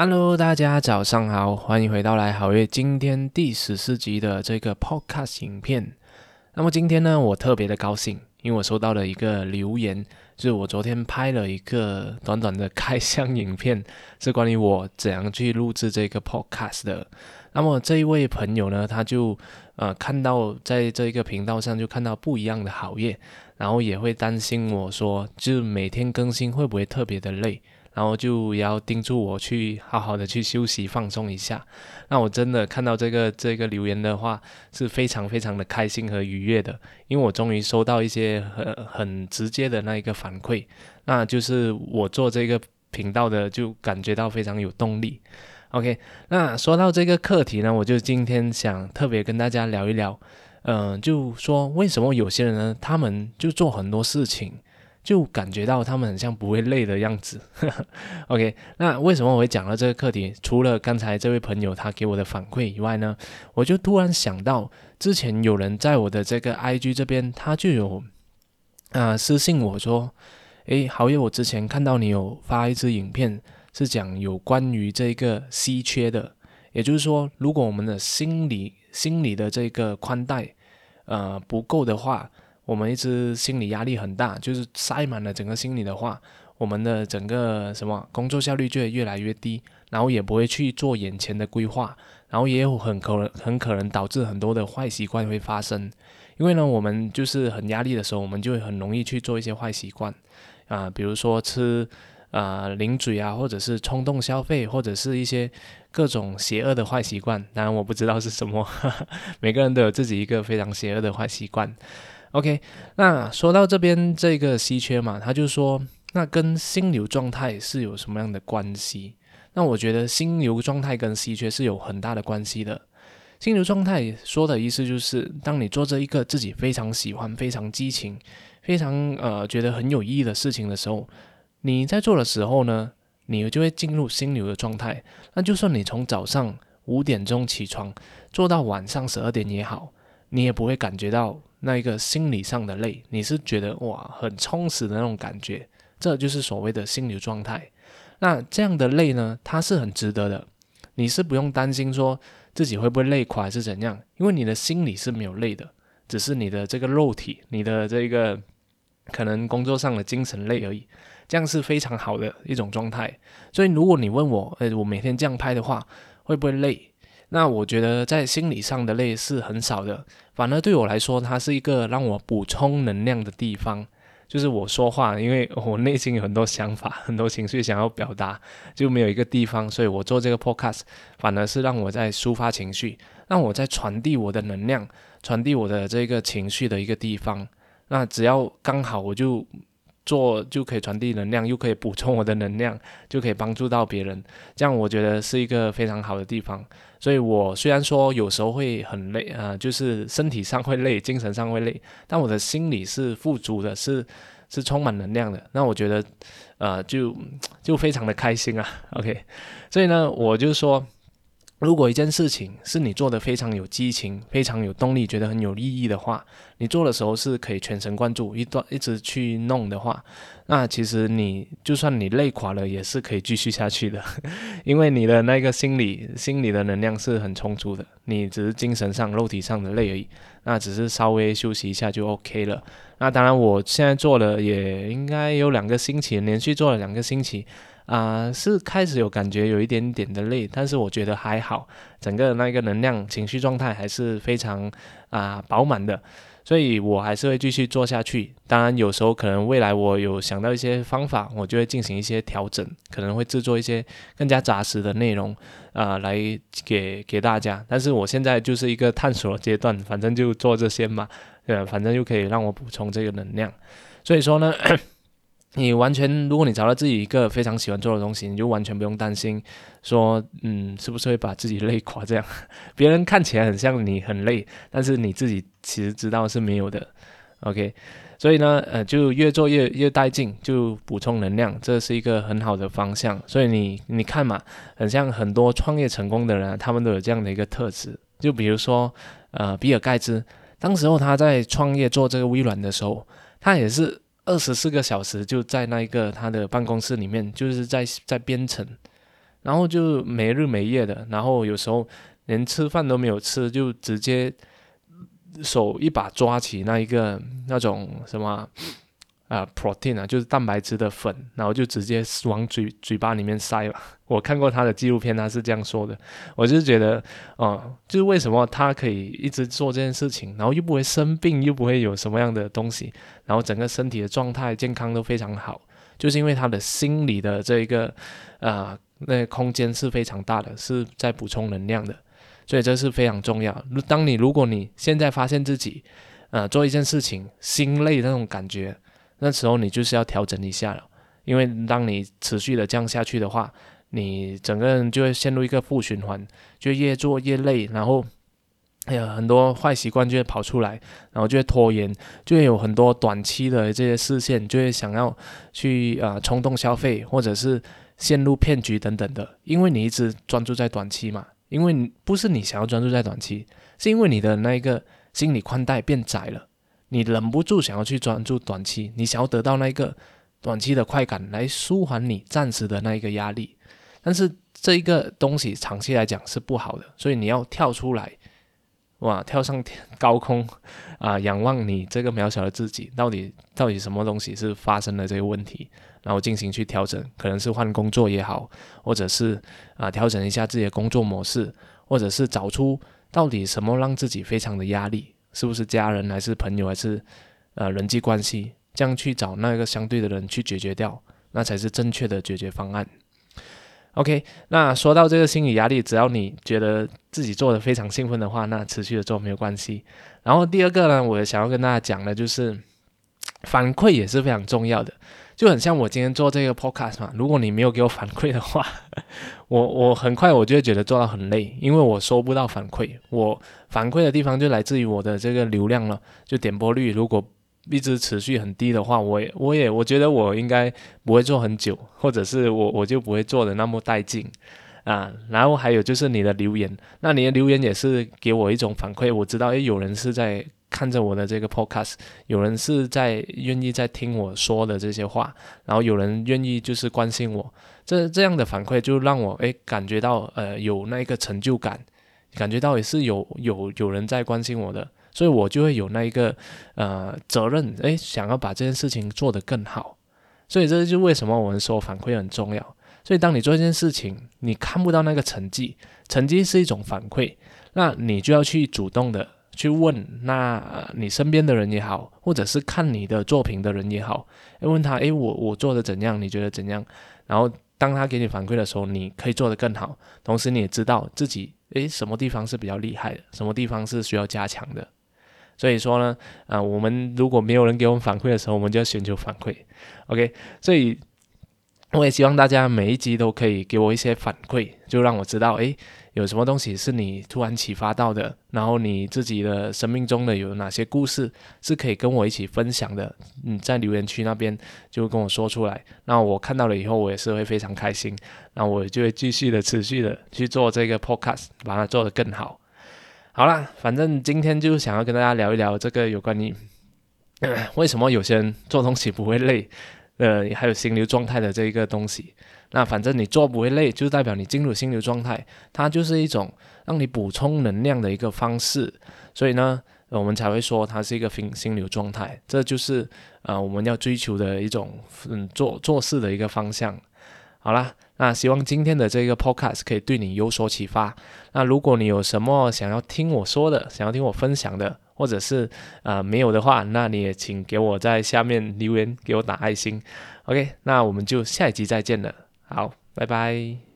Hello，大家早上好，欢迎回到来好月今天第十四集的这个 Podcast 影片。那么今天呢，我特别的高兴，因为我收到了一个留言，就是我昨天拍了一个短短的开箱影片，是关于我怎样去录制这个 Podcast 的。那么这一位朋友呢，他就呃看到在这一个频道上就看到不一样的好业，然后也会担心我说，就每天更新会不会特别的累。然后就也要叮嘱我去好好的去休息放松一下。那我真的看到这个这个留言的话，是非常非常的开心和愉悦的，因为我终于收到一些很很直接的那一个反馈，那就是我做这个频道的就感觉到非常有动力。OK，那说到这个课题呢，我就今天想特别跟大家聊一聊，嗯，就说为什么有些人呢，他们就做很多事情。就感觉到他们很像不会累的样子。OK，那为什么我会讲到这个课题？除了刚才这位朋友他给我的反馈以外呢，我就突然想到，之前有人在我的这个 IG 这边，他就有啊私信我说：“诶，好友，我之前看到你有发一支影片，是讲有关于这个稀缺的，也就是说，如果我们的心理心理的这个宽带呃不够的话。”我们一直心理压力很大，就是塞满了整个心理的话，我们的整个什么工作效率就会越来越低，然后也不会去做眼前的规划，然后也有很可能很可能导致很多的坏习惯会发生。因为呢，我们就是很压力的时候，我们就会很容易去做一些坏习惯啊，比如说吃啊零嘴啊，或者是冲动消费，或者是一些各种邪恶的坏习惯。当然我不知道是什么，每个人都有自己一个非常邪恶的坏习惯。OK，那说到这边这个稀缺嘛，他就说那跟心流状态是有什么样的关系？那我觉得心流状态跟稀缺是有很大的关系的。心流状态说的意思就是，当你做着一个自己非常喜欢、非常激情、非常呃觉得很有意义的事情的时候，你在做的时候呢，你就会进入心流的状态。那就算你从早上五点钟起床做到晚上十二点也好，你也不会感觉到。那一个心理上的累，你是觉得哇很充实的那种感觉，这就是所谓的心理状态。那这样的累呢，它是很值得的，你是不用担心说自己会不会累垮还是怎样，因为你的心理是没有累的，只是你的这个肉体，你的这个可能工作上的精神累而已，这样是非常好的一种状态。所以如果你问我，诶，我每天这样拍的话，会不会累？那我觉得在心理上的累是很少的，反而对我来说，它是一个让我补充能量的地方。就是我说话，因为我内心有很多想法、很多情绪想要表达，就没有一个地方，所以我做这个 podcast 反而是让我在抒发情绪，让我在传递我的能量、传递我的这个情绪的一个地方。那只要刚好我就。做就可以传递能量，又可以补充我的能量，就可以帮助到别人。这样我觉得是一个非常好的地方。所以我虽然说有时候会很累啊，就是身体上会累，精神上会累，但我的心里是富足的，是 是充满能量的。那我觉得，呃，就 就非常的开心啊。OK，所以呢，我就说。如果一件事情是你做的非常有激情、非常有动力、觉得很有意义的话，你做的时候是可以全神贯注、一段一直去弄的话，那其实你就算你累垮了，也是可以继续下去的，因为你的那个心理、心理的能量是很充足的，你只是精神上、肉体上的累而已，那只是稍微休息一下就 OK 了。那当然，我现在做了也应该有两个星期，连续做了两个星期。啊，是开始有感觉有一点点的累，但是我觉得还好，整个那个能量、情绪状态还是非常啊饱满的，所以我还是会继续做下去。当然，有时候可能未来我有想到一些方法，我就会进行一些调整，可能会制作一些更加扎实的内容啊来给给大家。但是我现在就是一个探索阶段，反正就做这些嘛，对，反正就可以让我补充这个能量。所以说呢。你完全，如果你找到自己一个非常喜欢做的东西，你就完全不用担心说，嗯，是不是会把自己累垮？这样，别人看起来很像你很累，但是你自己其实知道是没有的。OK，所以呢，呃，就越做越越带劲，就补充能量，这是一个很好的方向。所以你你看嘛，很像很多创业成功的人，他们都有这样的一个特质。就比如说，呃，比尔盖茨，当时候他在创业做这个微软的时候，他也是。二十四个小时就在那一个他的办公室里面，就是在在编程。然后就没日没夜的，然后有时候连吃饭都没有吃，就直接手一把抓起那一个那种什么。啊，protein 啊，就是蛋白质的粉，然后就直接往嘴嘴巴里面塞了。我看过他的纪录片，他是这样说的。我就觉得，哦，就是为什么他可以一直做这件事情，然后又不会生病，又不会有什么样的东西，然后整个身体的状态健康都非常好，就是因为他的心理的这一个，呃，那空间是非常大的，是在补充能量的，所以这是非常重要。当你如果你现在发现自己，呃，做一件事情心累那种感觉。那时候你就是要调整一下了，因为当你持续的降下去的话，你整个人就会陷入一个负循环，就越做越累，然后哎呀很多坏习惯就会跑出来，然后就会拖延，就会有很多短期的这些视线，就会想要去啊冲动消费，或者是陷入骗局等等的，因为你一直专注在短期嘛，因为不是你想要专注在短期，是因为你的那一个心理宽带变窄了。你忍不住想要去专注短期，你想要得到那个短期的快感来舒缓你暂时的那一个压力，但是这一个东西长期来讲是不好的，所以你要跳出来，哇，跳上天高空 啊，仰望你这个渺小的自己，到底到底什么东西是发生了这个问题，然后进行去调整，可能是换工作也好，或者是啊调整一下自己的工作模式，或者是找出到底什么让自己非常的压力。是不是家人还是朋友还是呃人际关系？这样去找那个相对的人去解决掉，那才是正确的解决方案。OK，那说到这个心理压力，只要你觉得自己做的非常兴奋的话，那持续的做没有关系。然后第二个呢，我想要跟大家讲的就是反馈也是非常重要的。就很像我今天做这个 podcast 嘛，如果你没有给我反馈的话，我我很快我就会觉得做到很累，因为我收不到反馈。我反馈的地方就来自于我的这个流量了，就点播率如果一直持续很低的话，我也我也我觉得我应该不会做很久，或者是我我就不会做的那么带劲啊。然后还有就是你的留言，那你的留言也是给我一种反馈，我知道诶有人是在。看着我的这个 podcast，有人是在愿意在听我说的这些话，然后有人愿意就是关心我，这这样的反馈就让我诶感觉到呃有那个成就感，感觉到也是有有有人在关心我的，所以我就会有那一个呃责任诶想要把这件事情做得更好，所以这就是为什么我们说反馈很重要。所以当你做一件事情，你看不到那个成绩，成绩是一种反馈，那你就要去主动的。去问那你身边的人也好，或者是看你的作品的人也好，问他，诶，我我做的怎样？你觉得怎样？然后当他给你反馈的时候，你可以做得更好。同时你也知道自己，诶，什么地方是比较厉害的，什么地方是需要加强的。所以说呢，啊，我们如果没有人给我们反馈的时候，我们就要寻求反馈。OK，所以我也希望大家每一集都可以给我一些反馈，就让我知道，诶。有什么东西是你突然启发到的？然后你自己的生命中的有哪些故事是可以跟我一起分享的？嗯，在留言区那边就跟我说出来。那我看到了以后，我也是会非常开心。那我就会继续的、持续的去做这个 podcast，把它做得更好。好啦，反正今天就想要跟大家聊一聊这个有关于为什么有些人做东西不会累，呃，还有心流状态的这一个东西。那反正你做不会累，就代表你进入心流状态，它就是一种让你补充能量的一个方式。所以呢，我们才会说它是一个心心流状态。这就是呃我们要追求的一种嗯做做事的一个方向。好啦，那希望今天的这个 podcast 可以对你有所启发。那如果你有什么想要听我说的，想要听我分享的，或者是呃没有的话，那你也请给我在下面留言，给我打爱心。OK，那我们就下一集再见了。好，拜拜。